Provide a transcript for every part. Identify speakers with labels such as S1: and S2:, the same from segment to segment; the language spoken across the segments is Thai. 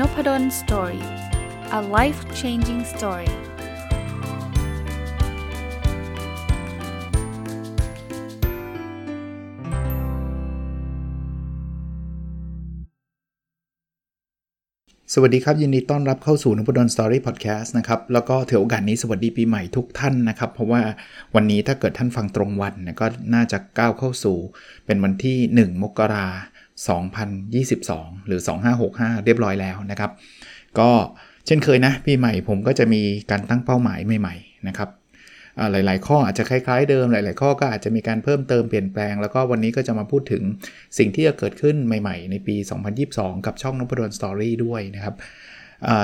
S1: n o p a d o l story a life changing story สวัสดีครับ ยินดีต้อนรับเข้าสู่นพดล story พอดแคสต์นะครับ แล้วก็ถือโอกาสนี้สวัสดีปีใหม่ทุกท่านนะครับ เพราะว่าวันนี้ถ้าเกิดท่านฟังตรงวันก็น่าจะก้าวเข้าสู่เป็นวันที่ 1 มกรา 2022 หรือ 2565 เรียบร้อยแล้วนะครับ ก็เช่นเคยนะปีใหม่ผมก็จะมีการตั้งเป้าหมายใหม่ๆนะครับหลาย ๆ ข้ออาจจะคล้าย ๆ เดิม หลาย ๆ ข้อก็อาจจะมีการเพิ่มเติมเปลี่ยนแปลง แล้วก็วันนี้ก็จะมาพูดถึงสิ่งที่จะเกิดขึ้นใหม่ ๆ ในปี 2022 กับช่องนพดลสตอรี่ด้วยนะครับ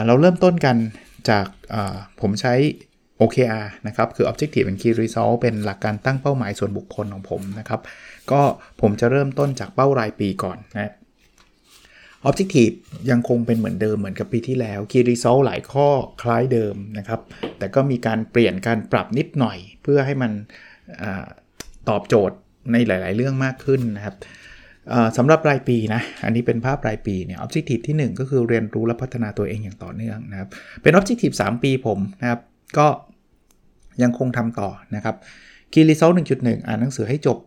S1: เราเริ่มต้นกันจากผมใช้ OKR นะครับ คือ Objective and Key Result เป็นหลักการตั้งเป้าหมายส่วนบุคคลของผมนะครับ ก็ผมจะเริ่มต้นจากเป้ารายปีก่อนนะ Objective ยังคงเป็นเหมือนเดิมเหมือนกับปีที่แล้ว Key Result หลายข้อคล้ายเดิมนะครับ แต่ก็มีการเปลี่ยนการปรับนิดหน่อย เพื่อให้มันอตอบโจทย์ในหลาย ๆ เรื่องมากขึ้นนะครับสำหรับรายปีนะ อันนี้เป็นภาพรายปีเนี่ย Objective ที่ 1 ก็คือเรียนรู้และพัฒนาตัวเองอย่างต่อเนื่องนะครับ เป็น Objective 3ปีผมนะครับ ก็ยังคงทำต่อนะครับ คีรีเซล1.1อ่านหนังสือให้จบ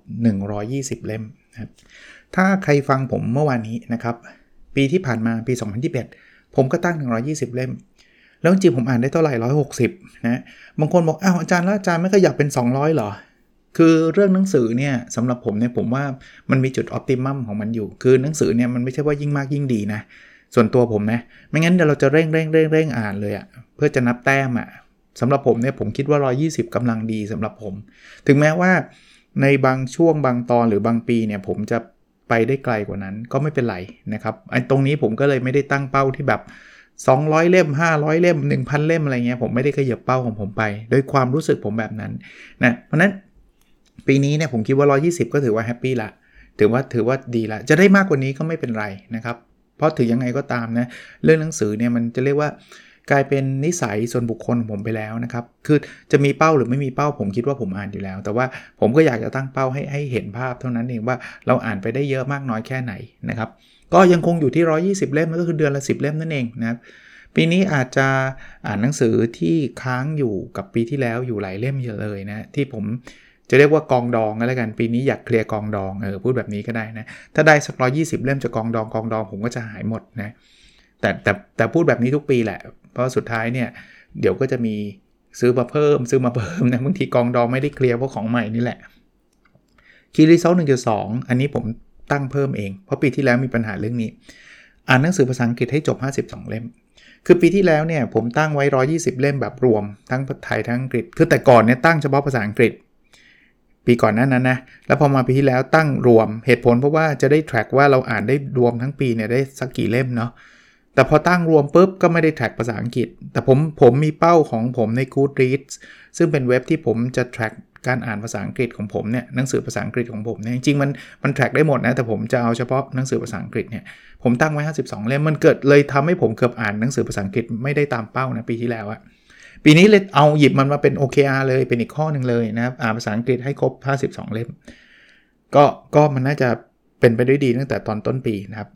S1: 120 เล่มนะครับถ้าใครฟังผมเมื่อวานนี้นะครับ ปีที่ผ่านมาปี 2021 ผมก็ตั้ง 120 เล่ม แล้วจริงผมอ่านได้เท่าไหร่ 160 นะ บางคนบอกอ้าวอาจารย์แล้วอาจารย์ไม่ขยับเป็น 200 เหรอ คือเรื่องหนังสือเนี่ยสำหรับผมเนี่ยผมว่ามันมีจุดออปติมัมของมันอยู่ คือหนังสือเนี่ยมันไม่ใช่ว่ายิ่งมากยิ่งดีนะส่วนตัวผมนะ ไม่งั้นเดี๋ยวเราจะเร่งเร่งเร่งเร่งอ่านเลยอะเพื่อจะนับแต้มอะ สำหรับผมเนี่ยผมคิดว่า 120กำลังดีสำหรับผม ถึงแม้ว่าในบางช่วงบางตอนหรือบางปีเนี่ยผมจะไปได้ไกลกว่านั้นก็ไม่เป็นไรนะครับไอ้ตรงนี้ผมก็เลยไม่ได้ตั้งเป้าที่แบบ 200 เล่ม 500 เล่ม 1,000 เล่มอะไรเงี้ยผมไม่ได้ขยับเป้าของผมไป โดยความรู้สึกผมแบบนั้นนะเพราะนั้นปีนี้เนี่ยผมคิดว่า 120 ก็ถือว่าแฮปปี้ละถือว่าถือว่าดีละจะได้มากกว่านี้ก็ไม่เป็นไรนะครับ เพราะถือยังไงก็ตามนะเรื่องหนังสือเนี่ยมันจะเรียกว่า กลายเป็นนิสัยส่วนบุคคลของผมไปแล้วนะครับ คือจะมีเป้าหรือไม่มีเป้าผมคิดว่าผมอ่านอยู่แล้ว แต่ว่าผมก็อยากจะตั้งเป้าให้ให้เห็นภาพเท่านั้นเองว่าเราอ่านไปได้เยอะมากน้อยแค่ไหนนะครับ ก็ยังคงอยู่ที่ 120 เล่มก็คือเดือนละ 10 เล่มนั่นเองนะครับ ปีนี้อาจจะอ่านหนังสือที่ค้างอยู่กับปีที่แล้วอยู่หลายเล่มเยอะเลยนะที่ผมจะเรียกว่ากองดองก็แล้วกันปีนี้อยากเคลียร์กองดองเออพูดแบบนี้ก็ได้นะถ้าได้สักร้อยี่สิบเล่มจะกองดองกองดองผมก็จะหายหมดนะแต่แต่แต่พูดแบบนี้ทุกปีแหละ เพราะสุดท้ายเนี่ยเดี๋ยวก็จะมีซื้อมาเพิ่มซื้อมาเพิ่มนะบางทีกองดองไม่ได้เคลียร์เพราะของใหม่นี่แหละคีรีเซลหนึ่งจุดสองอันนี้ผมตั้งเพิ่มเอง เพราะปีที่แล้วมีปัญหาเรื่องนี้ อ่านหนังสือภาษาอังกฤษให้จบ 52 เล่ม คือปีที่แล้วเนี่ยผมตั้งไว้ 120 เล่มแบบรวม ทั้งไทยทั้งอังกฤษ คือแต่ก่อนเนี่ยตั้งเฉพาะภาษาอังกฤษ ปีก่อนนั้นนะนะ แล้วพอมาปีที่แล้วตั้งรวม เหตุผลเพราะว่าจะได้ track ว่าเราอ่านได้รวมทั้งปีเนี่ยได้สักกี่เล่มเนาะ แต่พอตั้งรวมปุ๊บก็ไม่ได้แท็กภาษาอังกฤษ แต่ผมผมมีเป้าของผมใน Goodreads ซึ่งเป็นเว็บที่ผมจะแท็กการอ่านภาษาอังกฤษของผมเนี่ยหนังสือภาษาอังกฤษของผมเนี่ยจริงๆมันมันแท็กได้หมดนะ แต่ผมจะเอาเฉพาะหนังสือภาษาอังกฤษเนี่ยผมตั้งไว้ 52 เล่มมันเกิดเลยทำให้ผมเกือบอ่านหนังสือภาษาอังกฤษไม่ได้ตามเป้านะปีที่แล้วอะปีนี้เลยเอาหยิบมันมาเป็น OKR เลยเป็นอีกข้อหนึ่งเลยนะครับอ่านภาษาอังกฤษให้ครบ 52 เล่มก็ก็มันน่าจะเป็นไปด้วยดีตั้งแต่ตอนต้นปีนะครับ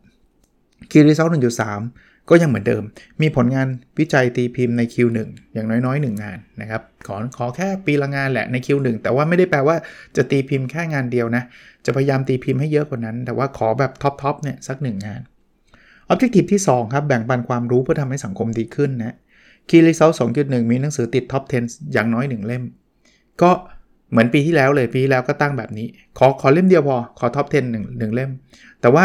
S1: Key Result หนึ่งจุดสาม ก็ยังเหมือนเดิม มีผลงานวิจัยตีพิมพ์ใน Q1 อย่างน้อยๆ 1 งานนะครับ ขอขอแค่ปีละงานแหละใน Q1 แต่ว่าไม่ได้แปลว่าจะตีพิมพ์แค่งานเดียวนะ จะพยายามตีพิมพ์ให้เยอะกว่านั้น แต่ว่าขอแบบ top ๆเนี่ยสัก 1 งาน Objective ที่ 2 ครับ แบ่งปันความรู้เพื่อทำให้สังคมดีขึ้นนะ Key Result 2.1 มีหนังสือติด top 10 อย่างน้อย 1 เล่ม ก็เหมือนปีที่แล้วเลยปีที่แล้วก็ตั้งแบบนี้ ขอขอเล่มเดียวพอ ขอ top 10 1 1 เล่ม แต่ว่า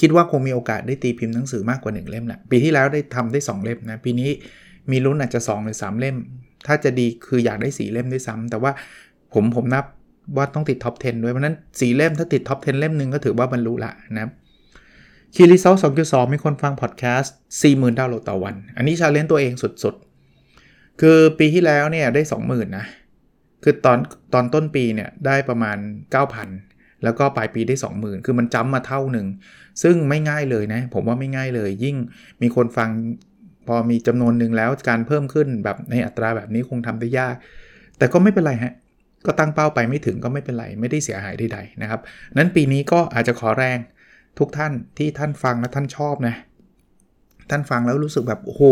S1: คิดว่าคงมีโอกาสได้ตีพิมพ์หนังสือมากกว่า 1 เล่มแหละปีที่แล้วได้ทำได้ 2 เล่มนะปีนี้มีลุ้นอาจจะ 2 หรือ 3 เล่ม ถ้าจะดีคืออยากได้ 4 เล่มด้วยซ้ำแต่ว่าผมผมนับว่าต้องติด top 10 ด้วยเพราะนั้น 4 เล่มถ้าติด top 10 เล่มหนึ่งก็ถือว่าบรรลุละนะKey Result 2.2มีคนฟังพอดแคสต์40,000ดาวน์โหลดต่อวัน อันนี้ challenge ตัวเองสุดๆ คือปีที่แล้วเนี่ยได้ 20,000นะคือตอนตอนต้นปีเนี่ยได้ประมาณ 9,000 แล้วก็ปลายปีได้ 20,000 คือมันเพิ่มมาเท่าหนึ่ง ซึ่งไม่ง่ายเลยนะ ผมว่าไม่ง่ายเลย ยิ่งมีคนฟังพอมีจำนวนหนึ่งแล้วการเพิ่มขึ้นแบบในอัตราแบบนี้คงทำได้ยาก แต่ก็ไม่เป็นไรฮะ ก็ตั้งเป้าไปไม่ถึงก็ไม่เป็นไร ไม่ได้เสียหายใดๆนะครับ นั้นปีนี้ก็อาจจะขอแรงทุกท่านที่ท่านฟังและท่านชอบนะ ท่านฟังแล้วรู้สึกแบบโอ้โห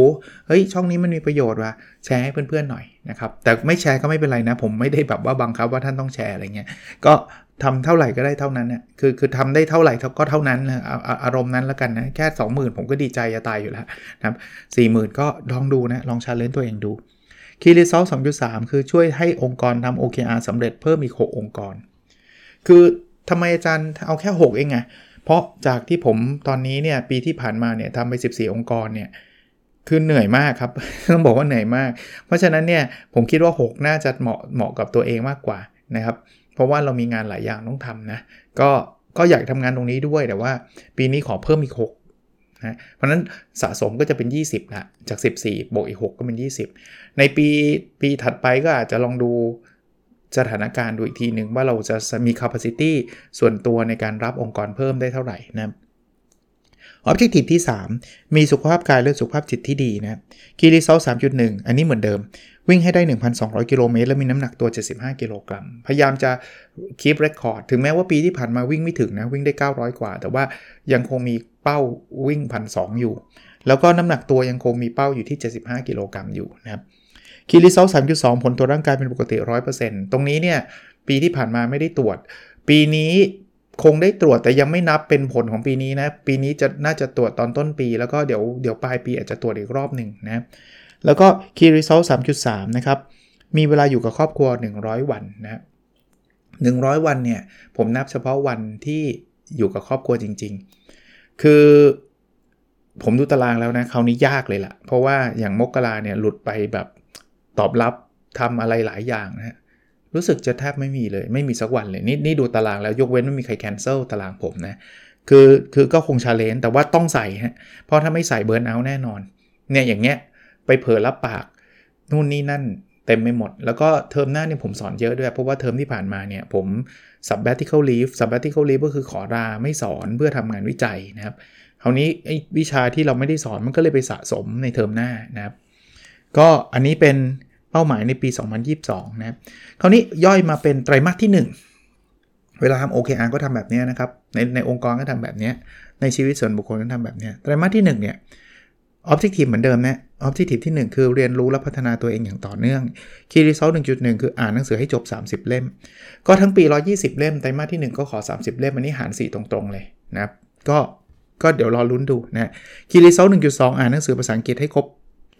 S1: เฮ้ยช่องนี้มันมีประโยชน์ว่ะ แชร์ให้เพื่อนๆหน่อยนะครับ แต่ไม่แชร์ก็ไม่เป็นไรนะ ผมไม่ได้แบบว่าบังคับว่าท่านต้องแชร์อะไรเงี้ย ก็ ทำเท่าไหร่ก็ได้เท่านั้นเนี่ยคือคือทำได้เท่าไหร่ก็เท่านั้นนะอารมณ์นั้นแล้วกันนะแค่ 20,000 ผมก็ดีใจจะตายอยู่แล้วนะครับสี่หมื่นก็ลองดูนะลองชาเลนจ์ตัวเองดูคีรีซอลสองจุดสามคือช่วยให้องค์กรทำ OKR สำเร็จเพิ่มอีก 6 องค์กร คือทำไมอาจารย์เอาแค่ 6 เองไง เพราะจากที่ผมตอนนี้เนี่ยปีที่ผ่านมาเนี่ยทำไป 14 องค์กรเนี่ยคือเหนื่อยมากครับ ต้องบอกว่าเหนื่อยมาก เพราะฉะนั้นเนี่ยผมคิดว่า 6 น่าจะเหมาะเหมาะกับตัวเองมากกว่านะครับ เพราะว่าเรามีงานหลายอย่างต้องทำนะ ก็ก็อยากทำงานตรงนี้ด้วยแต่ว่า ปีนี้ขอเพิ่มอีก6นะเพราะนั้นสะสมก็จะเป็น 20ละจาก 14 บวกอีก 6 ก็เป็น 20 ในปีปีถัดไปก็อาจจะลองดูสถานการณ์ดูอีกทีหนึ่งว่าเราจะมี capacity ส่วนตัวในการรับองค์กรเพิ่มได้เท่าไหร่นะ ออบเจกตีที่ 3 มีสุขภาพกายและสุขภาพจิตที่ดีนะคีรีเซล3.1อันนี้เหมือนเดิม วิ่งให้ได้ 1,200 กิโลเมตร และมีน้ำหนักตัว 75 กิโลกรัม พยายามจะคีปเรคคอร์ดถึงแม้ว่าปีที่ผ่านมาวิ่งไม่ถึงนะ วิ่งได้ 900 กว่า แต่ว่ายังคงมีเป้าวิ่ง1,200อยู่ แล้วก็น้ำหนักตัวยังคงมีเป้าอยู่ที่ 75 กิโลกรัมอยู่นะครับคีรีเซล3.2ผลตัวร่างกายเป็นปกติ 100%ตรงนี้เนี่ยปีที่ผ่านมาไม่ได้ตรวจ ปีนี้ คงได้ตรวจแต่ยังไม่นับเป็นผลของปีนี้นะ ปีนี้จะน่าจะตรวจตอนต้นปี แล้วก็เดี๋ยวเดี๋ยวปลายปีอาจจะตรวจอีกรอบหนึ่งนะแล้วก็ Key Result 3.3 นะครับ มีเวลาอยู่กับครอบครัว 100 วันนะ100 วันเนี่ย ผมนับเฉพาะวันที่อยู่กับครอบครัวจริง ๆ คือผมดูตารางแล้วนะคราวนี้ยากเลยละ่ะ เพราะว่าอย่างมกราเนี่ยหลุดไปแบบตอบรับทำอะไรหลายอย่างนะ รู้สึกจะแทบไม่มีเลย ไม่มีสักวันเลย นี่นี่ดูตารางแล้วยกเว้นไม่มีใคร cancel ตารางผมนะ คือคือก็คง challenge แต่ว่าต้องใส่ฮะ เพราะถ้าไม่ใส่ burn out เอาแน่นอน เนี่ยอย่างเงี้ยไปเผลอรับปาก นู่นนี่นั่นเต็มไปหมด แล้วก็เทอมหน้าเนี่ยผมสอนเยอะด้วย เพราะว่าเทอมที่ผ่านมาเนี่ยผม sabbatical leave sabbatical leave ก็คือขอลาไม่สอนเพื่อทำงานวิจัยนะครับคราวนี้ไอ้วิชาที่เราไม่ได้สอนมันก็เลยไปสะสมในเทอมหน้านะครับ ก็อันนี้เป็น เป้าหมายในปี 2022 นะครับคราวนี้ย่อยมาเป็นไตรมาสที่ 1 เวลาทำ OKR ก็ทำแบบนี้นะครับ ในในองค์กรก็ทำแบบนี้ ในชีวิตส่วนบุคคลก็ทำแบบนี้ไตรมาสที่ 1 เนี่ย Objective เหมือนเดิมนะ Objective ที่ 1 คือเรียนรู้และพัฒนาตัวเองอย่างต่อเนื่อง Key Result 1.1คืออ่านหนังสือให้จบ 30 เล่ม ก็ทั้งปี 120 เล่มไตรมาสที่ 1 ก็ขอ 30 เล่มอันนี้หาร 4 ตรงๆ เลยนะครับก็ก็เดี๋ยวรอลุ้นดูนะ Key Result 1.2อ่านหนังสือภาษาอังกฤษให้ครบ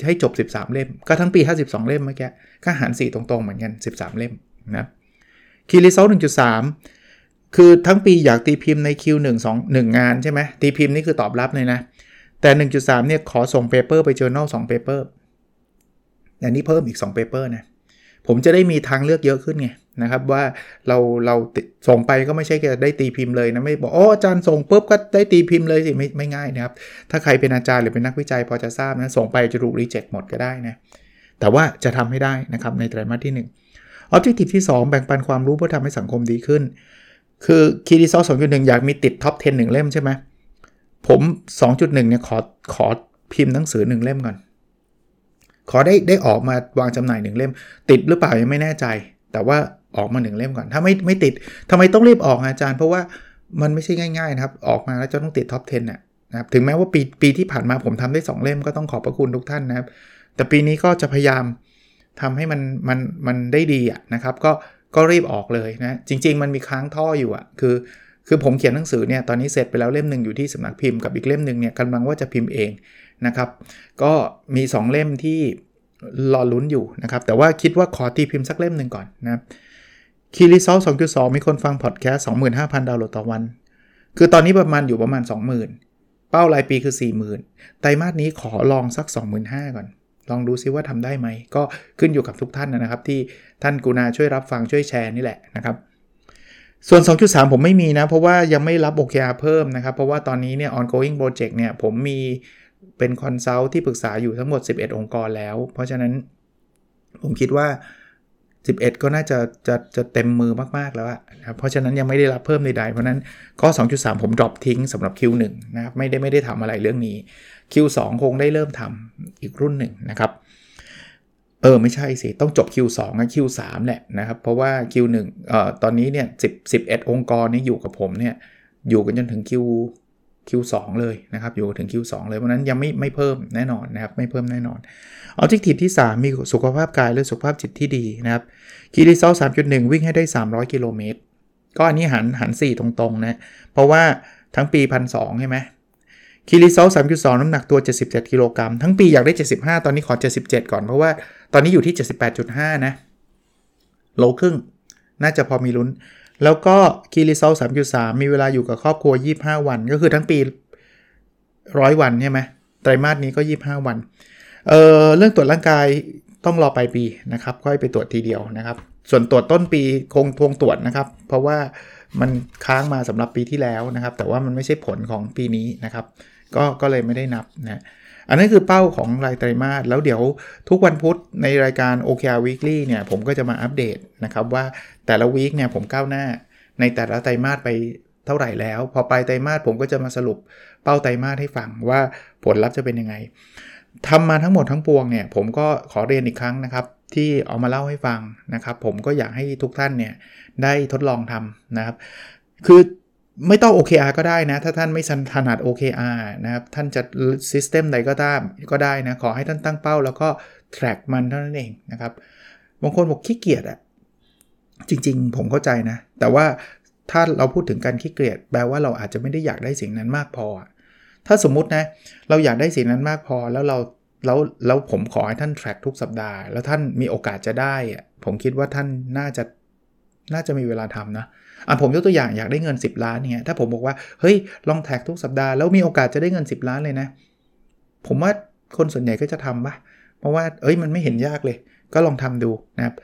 S1: ให้จบ 13 เล่ม ก็ทั้งปี 52 เล่มเมื่อกี้ก็หาร 4 ตรงๆ เหมือนกัน 13 เล่มนะ Key Result 1.3คือทั้งปีอยากตีพิมพ์ใน Q1 2 1งานใช่ไหมตีพิมพ์นี่คือตอบรับเลยนะ แต่ 1.3 เนี่ยขอส่ง paper ไป journal 2 paper อันนี้เพิ่มอีก 2 paper นะ ผมจะได้มีทางเลือกเยอะขึ้นไง นะครับว่าเราเราส่งไปก็ไม่ใช่แค่ได้ตีพิมพ์เลยนะไม่บอกอ๋ออาจารย์ส่งปุ๊บก็ได้ตีพิมพ์เลยสิไม่ไม่ง่ายนะครับ ถ้าใครเป็นอาจารย์หรือเป็นนักวิจัยพอจะทราบนะส่งไปจะถูกรีเจ็คหมดก็ได้นะแต่ว่าจะทำให้ได้นะครับในไตรมาสที่1 Objective ที่ 2 แบ่งปันความรู้เพื่อทำให้สังคมดีขึ้น คือคีรีซอสองจุดหนึ่งอยากมีติดท็อป 10 1เล่มใช่ไหมผม 2.1เนี่ยขอขอพิมพ์หนังสือ1เล่มก่อน ขอได้ได้ออกมาวางจำหน่าย1เล่ม ติดหรือเปล่ายังไม่แน่ใจ แต่ว่า ออกมา1เล่มก่อน ถ้าไม่ไม่ติดทำไมต้องรีบออกอาจารย์ เพราะว่ามันไม่ใช่ง่ายๆนะครับ ออกมาแล้วจะต้องติดท็อป 10เนี่ยนะครับถึงแม้ว่าปีปีที่ผ่านมาผมทำได้ 2 เล่มก็ต้องขอบพระคุณทุกท่านนะครับ แต่ปีนี้ก็จะพยายามทำให้มันมันมันได้ดีอะนะครับ ก็ก็รีบออกเลยนะ จริง ๆ มันมีค้างท่ออยู่อะ คือ คือผมเขียนหนังสือเนี่ยตอนนี้เสร็จไปแล้วเล่มหนึ่งอยู่ที่สำนักพิมพ์กับอีกเล่มหนึ่งเนี่ยกำลังว่าจะพิมพ์เองนะครับ ก็มี 2 เล่มที่รอลุ้นอยู่นะครับ แต่ว่าคิดว่าขอตีพิมพ์สักเล่มหนึ่งก่อนนะครับ คีรีซอล2.2 มีคนฟังพอดแคสต์ 25,000 ดาวน์โหลดต่อวัน คือตอนนี้ประมาณอยู่ประมาณ 20,000 เป้ารายปีคือ 40,000 ไตรมาสนี้ขอลองสัก 25,000 ก่อน ลองดูซิว่าทำได้ไหม ก็ขึ้นอยู่กับทุกท่านนะครับ ที่ท่านกรุณาช่วยรับฟังช่วยแชร์นี่แหละนะครับ ส่วน 2.3 ผมไม่มีนะ เพราะว่ายังไม่รับ OKR เพิ่มนะครับ เพราะว่าตอนนี้เนี่ย ongoing project เนี่ยผมมีเป็น consult ที่ปรึกษาอยู่ทั้งหมด 11 องค์กรแล้ว เพราะฉะนั้นผมคิดว่า 11 ก็น่าจะจะจะเต็มมือมากๆแล้วอะนะเพราะฉะนั้นยังไม่ได้รับเพิ่มใดๆเพราะนั้นก็2.3 ผม drop ทิ้งสำหรับ Q1 นะครับไม่ได้ไม่ได้ทำอะไรเรื่องนี้ Q2 คงได้เริ่มทำอีกรุ่นหนึ่งนะครับเออไม่ใช่สิต้องจบ Q2 นะ Q3 แหละนะครับเพราะว่า Q1 เอ่อตอนนี้เนี่ย10 11 องค์กรนี้อยู่กับผมเนี่ยอยู่กันจนถึง Q Q2 เลยนะครับอยู่ถึง Q2 เลยเพราะนั้นยังไม่ไม่เพิ่มแน่นอนนะครับไม่เพิ่มแน่นอน Objective ที่ 3 มีสุขภาพกายและสุขภาพจิตที่ดีนะครับคีรีเซล3.1วิ่งให้ได้ 300 กิโลเมตร ก็อันนี้หันหัน 4 ตรงๆนะเพราะว่าทั้งปี1,200ใช่ไหมคีรีเซล3.2น้ำหนักตัว 77 กิโลกรัมทั้งปีอยากได้ 75 ตอนนี้ขอ 77 ก่อนเพราะว่าตอนนี้อยู่ที่ 78.5 นะโลครึ่งน่าจะพอมีลุ้น แล้วก็คีรีเซล3.3มีเวลาอยู่กับครอบครัว 25 วัน ก็คือทั้งปี100วันใช่ไหมไตรมาสนี้ก็ 25 วันเออเรื่องตรวจร่างกายต้องรอปลายปีนะครับค่อยไปตรวจทีเดียวนะครับ ส่วนตรวจต้นปีคงทวงตรวจนะครับ เพราะว่ามันค้างมาสำหรับปีที่แล้วนะครับ แต่ว่ามันไม่ใช่ผลของปีนี้นะครับ ก็ก็เลยไม่ได้นับนะ อันนั้นคือเป้าของรายไตรมาสแล้วเดี๋ยวทุกวันพุธในรายการ OKR Weekly เนี่ยผมก็จะมาอัปเดตนะครับว่าแต่ละวีคเนี่ยผมก้าวหน้าในแต่ละไตรมาสไปเท่าไหร่แล้ว พอปลายไตรมาสผมก็จะมาสรุปเป้าไตรมาสให้ฟังว่าผลลัพธ์จะเป็นยังไงทำมาทั้งหมดทั้งปวงเนี่ยผมก็ขอเรียนอีกครั้งนะครับที่เอามาเล่าให้ฟังนะครับ ผมก็อยากให้ทุกท่านเนี่ยได้ทดลองทำนะครับ คือ ไม่ต้อง OKR ก็ได้นะ ถ้าท่านไม่ถนัด OKR นะครับ ท่านจะ System ใดก็ตามก็ได้นะ ขอให้ท่านตั้งเป้า แล้วก็ track มันเท่านั้นเองนะครับ บางคนบอกขี้เกียจอะจริง ๆ ผมเข้าใจนะ แต่ว่าถ้าเราพูดถึงการขี้เกียจแปลว่าเราอาจจะไม่ได้อยากได้สิ่งนั้นมากพอ ถ้าสมมุตินะ เราอยากได้สิ่งนั้นมากพอแล้วเราแล้วแล้วผมขอให้ท่าน track ทุกสัปดาห์ แล้วท่านมีโอกาสจะได้อะผมคิดว่าท่านน่าจะน่าจะมีเวลาทำนะ อะผมยกตัวอย่างอยากได้เงิน 10 ล้านเนี่ยถ้าผมบอกว่าเฮ้ยลองแท็กทุกสัปดาห์แล้วมีโอกาสจะได้เงิน 10 ล้านเลยนะ ผมว่าคนส่วนใหญ่ก็จะทำปะเพราะว่าเอ้ยมันไม่เห็นยากเลย ก็ลองทำดูนะครับ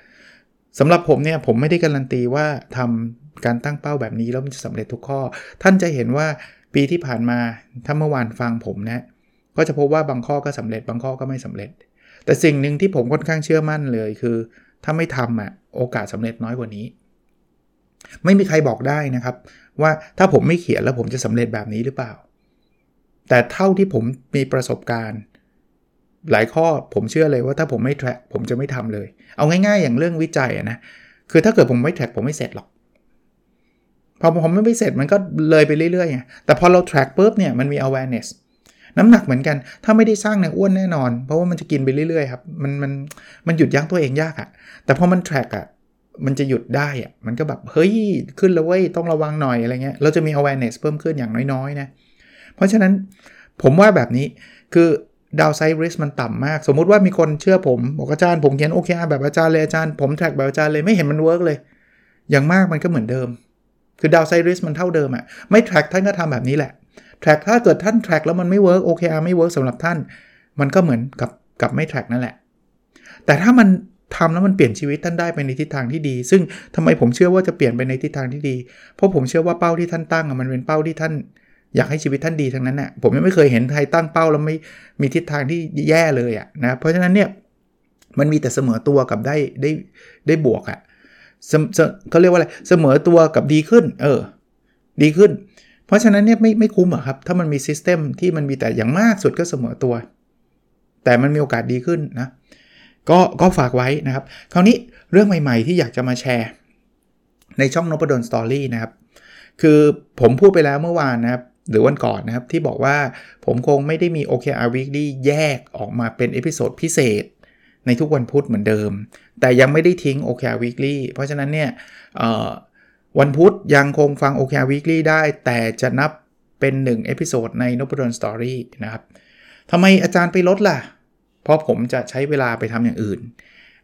S1: สำหรับผมเนี่ยผมไม่ได้การันตีว่าทำการตั้งเป้าแบบนี้แล้วมันจะสำเร็จทุกข้อ ท่านจะเห็นว่าปีที่ผ่านมาถ้าเมื่อวานฟังผมนะก็จะพบว่าบางข้อก็สำเร็จบางข้อก็ไม่สำเร็จ แต่สิ่งหนึ่งที่ผมค่อนข้างเชื่อมั่นเลยคือ ถ้าไม่ทำอะโอกาสสำเร็จน้อยกว่านี้ ไม่มีใครบอกได้นะครับ ว่าถ้าผมไม่เขียนแล้วผมจะสำเร็จแบบนี้หรือเปล่า แต่เท่าที่ผมมีประสบการณ์ หลายข้อผมเชื่อเลยว่าถ้าผมไม่แทร็กผมจะไม่ทำเลย เอาง่ายๆ อย่างเรื่องวิจัยนะคือถ้าเกิดผมไม่ track ผมไม่เสร็จหรอกพอผมไม่เสร็จมันก็เลยไปเรื่อยๆไงแต่พอเรา track ปุ๊บเนี่ยมันมี awareness น้ำหนักเหมือนกัน ถ้าไม่ได้ track เนี่ยอ้วนแน่นอน เพราะว่ามันจะกินไปเรื่อยๆครับ มันมันมันหยุดยั้งตัวเองยากอะแต่พอมัน track อะ มันจะหยุดได้อะมันก็แบบ เฮ้ย ขึ้นแล้วเว้ย ต้องระวังหน่อยอะไรเงี้ย เราจะมี awareness เพิ่มขึ้นอย่างน้อยๆนะ เพราะฉะนั้นผมว่าแบบนี้คือ downside risk มันต่ำมาก สมมุติว่ามีคนเชื่อผมบอกอาจารย์ผมเขียน OKR แบบอาจารย์เลยอาจารย์ผม track แบบอาจารย์เลยไม่เห็นมัน work เลย อย่างมากมันก็เหมือนเดิม คือ downside risk มันเท่าเดิมอะไม่ track ท่านก็ทำแบบนี้แหละ track ถ้าเกิดท่าน track แล้วมันไม่ work โอเคไม่ work สำหรับท่าน มันก็เหมือนกับกับไม่ track นั่นแหละ แต่ถ้ามัน ทำแล้วมันเปลี่ยนชีวิตท่านได้ไปในทิศทางที่ดี ซึ่งทำไมผมเชื่อว่าจะเปลี่ยนไปในทิศทางที่ดี เพราะผมเชื่อว่าเป้าที่ท่านตั้งมันเป็นเป้าที่ท่าน อยากให้ชีวิตท่านดีทั้งนั้นน่ะผมยังไม่เคยเห็นใครตั้งเป้าแล้วไม่มีทิศทางที่แย่เลยอะนะเพราะฉะนั้นเนี่ยมันมีแต่เสมอตัวกับได้ได้ได้บวกอะเขาเรียกว่าอะไรเสมอตัวกับดีขึ้น เออ ดีขึ้น เพราะฉะนั้นเนี่ยไม่ไม่คุ้มอะครับ ถ้ามันมี system ที่มันมีแต่อย่างมากสุดก็เสมอตัว แต่มันมีโอกาสดีขึ้นนะ ก็ก็ฝากไว้นะครับ คราวนี้เรื่องใหม่ๆที่อยากจะมาแชร์ ในช่องนพดล Story นะครับ คือผมพูดไปแล้วเมื่อวานนะครับ หรือวันก่อนนะครับ ที่บอกว่าผมคงไม่ได้มี OKR Weekly แยกออกมาเป็น episode พิเศษในทุกวันพุธเหมือนเดิม แต่ยังไม่ได้ทิ้ง OKR Weekly เพราะฉะนั้นเนี่ยวันพุธยังคงฟัง OKR Weekly ได้ แต่จะนับเป็น1 episode ในนพดล Story นะครับทำไมอาจารย์ไปลดล่ะ เพราะผมจะใช้เวลาไปทำอย่างอื่น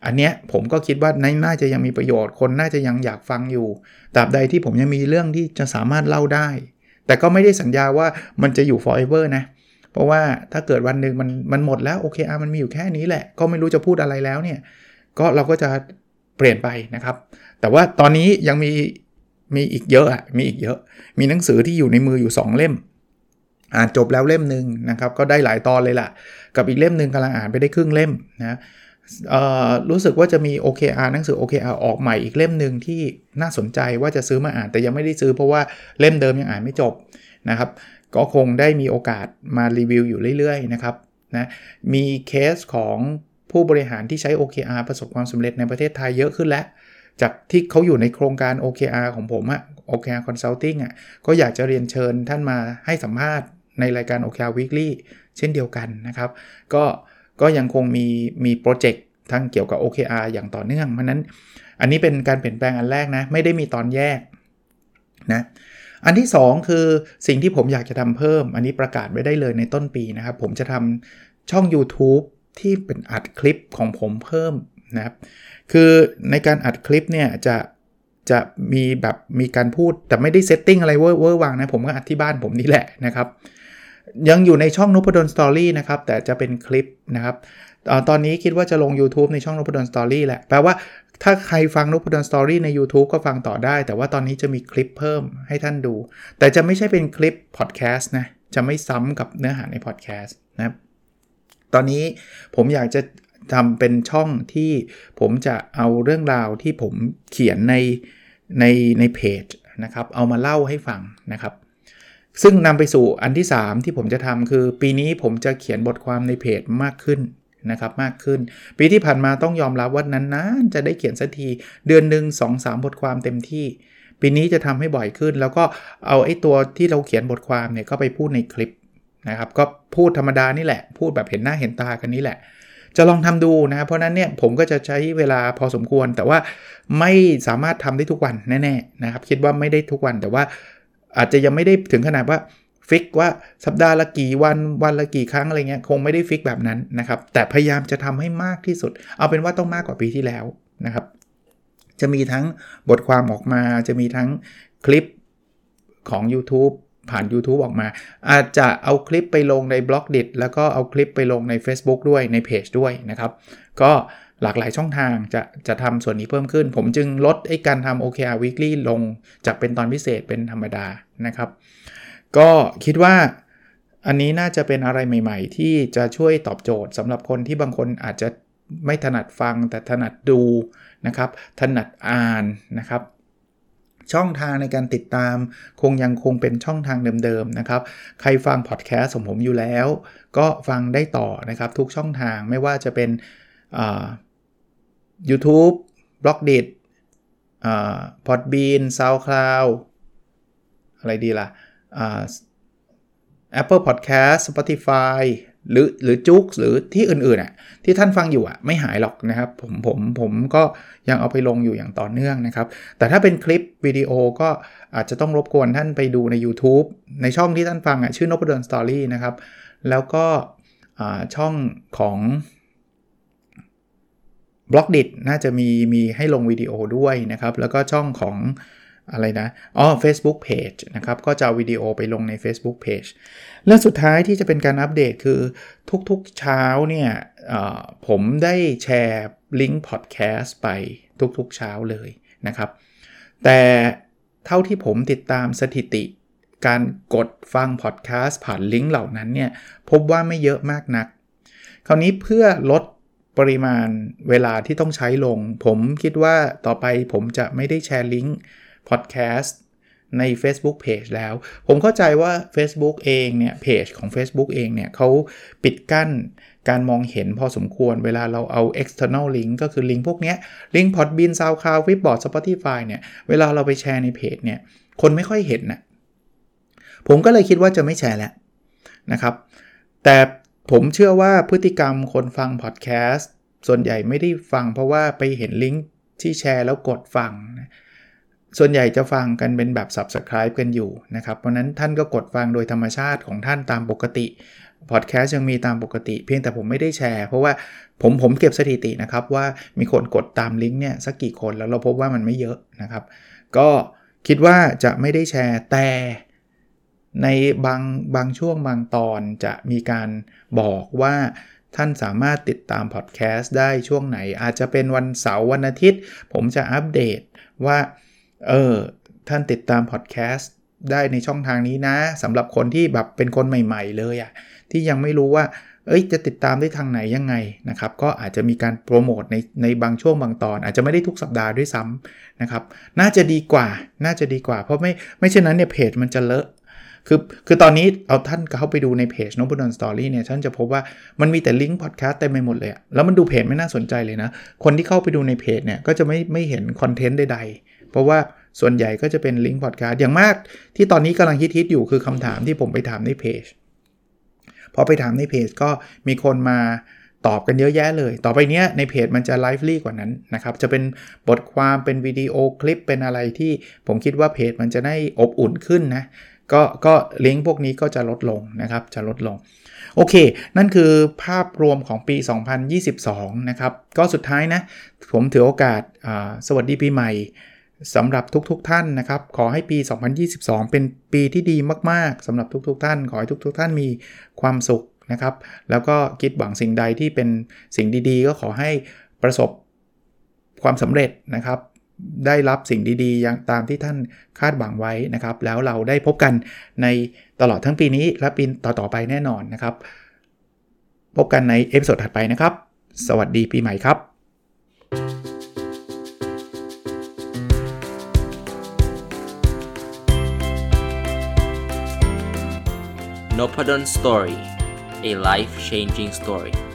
S1: อันเนี้ยผมก็คิดว่าน่าจะยังมีประโยชน์คนน่าจะยังอยากฟังอยู่ตราบใดที่ผมยังมีเรื่องที่จะสามารถเล่าได้ แต่ก็ไม่ได้สัญญาว่ามันจะอยู่ forever นะเพราะว่าถ้าเกิดวันหนึ่งมันมันหมดแล้วโอเคอามันมีอยู่แค่นี้แหละ ก็ไม่รู้จะพูดอะไรแล้วเนี่ยก็เราก็จะเปลี่ยนไปนะครับ แต่ว่าตอนนี้ยังมีมีอีกเยอะอะมีอีกเยอะ มีหนังสือที่อยู่ในมืออยู่ 2 เล่ม อ่านจบแล้วเล่มหนึ่งนะครับ ก็ได้หลายตอนเลยล่ะ กับอีกเล่มหนึ่งกำลังอ่านไปได้ครึ่งเล่มนะรู้สึกว่าจะมี OKR หนังสือ OKR ออกใหม่อีกเล่มหนึ่งที่น่าสนใจว่าจะซื้อมาอ่านแต่ยังไม่ได้ซื้อเพราะว่าเล่มเดิมยังอ่านไม่จบนะครับ ก็คงได้มีโอกาสมารีวิวอยู่เรื่อยๆนะครับนะมีเคสของผู้บริหารที่ใช้ OKR ประสบความสำเร็จในประเทศไทยเยอะขึ้นแล้ว จากที่เขาอยู่ในโครงการ OKR ของผมอะ OKR Consulting อะก็อยากจะเรียนเชิญท่านมาให้สัมภาษณ์ ในรายการ OKR Weekly เช่นเดียวกันนะครับ ก็ก็ยังคงมีมีโปรเจกต์ทั้งเกี่ยวกับ OKR อย่างต่อเนื่อง เพราะนั้นอันนี้เป็นการเปลี่ยนแปลงอันแรกนะ ไม่ได้มีตอนแยกนะอันที่ 2 คือสิ่งที่ผมอยากจะทำเพิ่ม อันนี้ประกาศไว้ได้เลยในต้นปีนะครับ ผมจะทำช่อง YouTube ที่เป็นอัดคลิปของผมเพิ่มนะครับ คือในการอัดคลิปเนี่ยจะจะมีแบบมีการพูดแต่ไม่ได้ setting อะไรเวอร์เวอร์วังนะ ผมก็อัดที่บ้านผมนี่แหละนะครับ ยังอยู่ในช่องนพดล Story นะครับ แต่จะเป็นคลิปนะครับ ตอนนี้คิดว่าจะลง YouTube ในช่องนพดล Story แหละ แปลว่าถ้าใครฟังนพดล Story ใน YouTube ก็ฟังต่อได้ แต่ว่าตอนนี้จะมีคลิปเพิ่มให้ท่านดู แต่จะไม่ใช่เป็นคลิปพอดแคสต์นะ จะไม่ซ้ำกับเนื้อหาในพอดแคสต์นะครับ ตอนนี้ผมอยากจะทำเป็นช่องที่ผมจะเอาเรื่องราวที่ผมเขียนในในในเพจนะครับ เอามาเล่าให้ฟังนะครับ ซึ่งนำไปสู่อันที่ 3 ที่ผมจะทำคือ ปีนี้ผมจะเขียนบทความในเพจมากขึ้นนะครับมากขึ้น ปีที่ผ่านมาต้องยอมรับว่านานๆจะได้เขียนสักทีเดือนหนึ่งสองสามบทความเต็มที่ ปีนี้จะทำให้บ่อยขึ้น แล้วก็เอาไอ้ตัวที่เราเขียนบทความเนี่ยก็ไปพูดในคลิปนะครับก็พูดธรรมดานี่แหละ พูดแบบเห็นหน้าเห็นตากันนี่แหละ จะลองทำดูนะครับเพราะนั้นเนี่ยผมก็จะใช้เวลาพอสมควร แต่ว่าไม่สามารถทำได้ทุกวันแน่ๆนะครับคิดว่าไม่ได้ทุกวันแต่ว่า อาจจะยังไม่ได้ถึงขนาดว่า fix ว่าสัปดาห์ละกี่วันวันละกี่ครั้งอะไรเงี้ยคงไม่ได้ fix แบบนั้นนะครับ แต่พยายามจะทำให้มากที่สุด เอาเป็นว่าต้องมากกว่าปีที่แล้วนะครับ จะมีทั้งบทความออกมา จะมีทั้งคลิปของ YouTube ผ่าน YouTube ออกมา อาจจะเอาคลิปไปลงใน Blockdit แล้วก็เอาคลิปไปลงใน Facebook ด้วยในเพจด้วยนะครับ ก็ หลากหลายช่องทางจะจะทำส่วนนี้เพิ่มขึ้น ผมจึงลดไอ้การทำ OKR Weekly ลงจากเป็นตอนพิเศษเป็นธรรมดานะครับ ก็คิดว่าอันนี้น่าจะเป็นอะไรใหม่ ๆ ที่จะช่วยตอบโจทย์สำหรับคนที่บางคนอาจจะไม่ถนัดฟังแต่ถนัดดูนะครับ ถนัดอ่านนะครับ ช่องทางในการติดตามคงยังคงเป็นช่องทางเดิมๆนะครับ ใครฟังพอดแคสต์ของผมอยู่แล้ว ก็ฟังได้ต่อนะครับทุกช่องทางไม่ว่าจะเป็น ยูทูบ b ล็อกดิพอดบีนซาวคลาวอะไรดีล่ะ Apple Podcast Spotify หรือหรือจุกหรือที่อื่นๆอะที่ท่านฟังอยู่อะไม่หายหรอกนะครับผมผมผมก็ยังเอาไปลงอยู่อย่างต่อเนื่องนะครับ แต่ถ้าเป็นคลิปวิดีโอก็อาจจะต้องรบกวนท่านไปดูใน YouTube ในช่องที่ท่านฟังอะชื่อนพดล Story นะครับ แล้วก็ช่องของ Blockdit น่าจะมีมีให้ลงวิดีโอด้วยนะครับ แล้วก็ช่องของอะไรนะ อ๋อ Facebook Page นะครับ ก็จะวิดีโอไปลงใน Facebook Page เรื่องสุดท้ายที่จะเป็นการอัปเดตคือทุกๆเช้าเนี่ยผมได้แชร์ลิงก์พอดแคสต์ไปทุกๆเช้าเลยนะครับ แต่เท่าที่ผมติดตามสถิติ การกดฟังพอดแคสต์ผ่านลิงก์เหล่านั้นเนี่ย พบว่าไม่เยอะมากนัก คราวนี้เพื่อลด ปริมาณเวลาที่ต้องใช้ลง ผมคิดว่าต่อไปผมจะไม่ได้แชร์ลิงก์พอดแคสต์ใน Facebook Page แล้ว ผมเข้าใจว่า Facebook เองเนี่ยเพจของ Facebook เองเนี่ยเขาปิดกั้นการมองเห็นพอสมควรเวลาเราเอา external link ก็คือลิงก์พวกนี้ลิงก์ Podbean SoundCloud Flipboard Spotify เนี่ยเวลาเราไปแชร์ในเพจเนี่ยคนไม่ค่อยเห็นนะผมก็เลยคิดว่าจะไม่แชร์แล้วนะครับ แต่ ผมเชื่อว่าพฤติกรรมคนฟังพอดแคสต์ส่วนใหญ่ไม่ได้ฟังเพราะว่าไปเห็นลิงก์ที่แชร์แล้วกดฟังนะส่วนใหญ่จะฟังกันเป็นแบบ subscribe กันอยู่นะครับ เพราะนั้นท่านก็กดฟังโดยธรรมชาติของท่านตามปกติพอดแคสต์ยังมีตามปกติ เพียงแต่ผมไม่ได้แชร์ เพราะว่าผมผมเก็บสถิตินะครับ ว่ามีคนกดตามลิงก์เนี่ยสักกี่คนแล้วเราพบว่ามันไม่เยอะนะครับ ก็คิดว่าจะไม่ได้แชร์แต่ ในบางบางช่วงบางตอนจะมีการบอกว่าท่านสามารถติดตามพอดแคสต์ได้ช่วงไหน อาจจะเป็นวันเสาร์วันอาทิตย์ ผมจะอัปเดตว่า เออ ท่านติดตามพอดแคสต์ได้ในช่องทางนี้นะสำหรับคนที่แบบเป็นคนใหม่ ๆ เลยอะ่ะที่ยังไม่รู้ว่า เอ้ยจะติดตามได้ทางไหนยังไงนะครับ ก็อาจจะมีการโปรโมทในในบางช่วงบางตอน อาจจะไม่ได้ทุกสัปดาห์ด้วยซ้ำนะครับ น่าจะดีกว่าน่าจะดีกว่า เพราะไม่ไม่เช่นนั้นเนี่ยเพจมันจะเลอะ คือคือตอนนี้เอาท่านเข้าไปดูในเพจนพดล Story เนี่ยท่านจะพบว่ามันมีแต่ลิงก์พอดแคสต์เต็มไปหมดเลยแล้วมันดูเพจไม่น่าสนใจเลยนะ คนที่เข้าไปดูในเพจเนี่ยก็จะไม่ไม่เห็นคอนเทนต์ใดๆ เพราะว่าส่วนใหญ่ก็จะเป็นลิงก์พอดแคสต์อย่างมาก ที่ตอนนี้กำลังฮิตๆอยู่คือคำถามที่ผมไปถามในเพจพอไปถามในเพจก็มีคนมาตอบกันเยอะแยะเลย ต่อไปเนี้ยในเพจมันจะไลฟ์ลี่กว่านั้นนะครับ จะเป็นบทความเป็นวิดีโอคลิปเป็นอะไรที่ผมคิดว่าเพจมันจะได้อบอุ่นขึ้นนะ ก็ก็ลิงก์พวกนี้ก็จะลดลงนะครับจะลดลง โอเค นั่นคือภาพรวมของปี 2022 นะครับ ก็สุดท้ายนะ ผมถือโอกาสสวัสดีปีใหม่สำหรับทุกๆทท่านนะครับ ขอให้ปี 2022 เป็นปีที่ดีมากๆสำหรับทุก ๆทท่าน ขอให้ทุกๆทท่านมีความสุขนะครับ แล้วก็คิดหวังสิ่งใดที่เป็นสิ่งดีๆ ก็ขอให้ประสบความสำเร็จนะครับ ได้รับสิ่งดีๆอย่างตามที่ท่านคาดหวังไว้นะครับ แล้วเราได้พบกันในตลอดทั้งปีนี้และปีต่อๆไปแน่นอนนะครับ พบกันใน episode ถัดไปนะครับ สวัสดีปีใหม่ครับ
S2: n o p a d o n Story a life changing story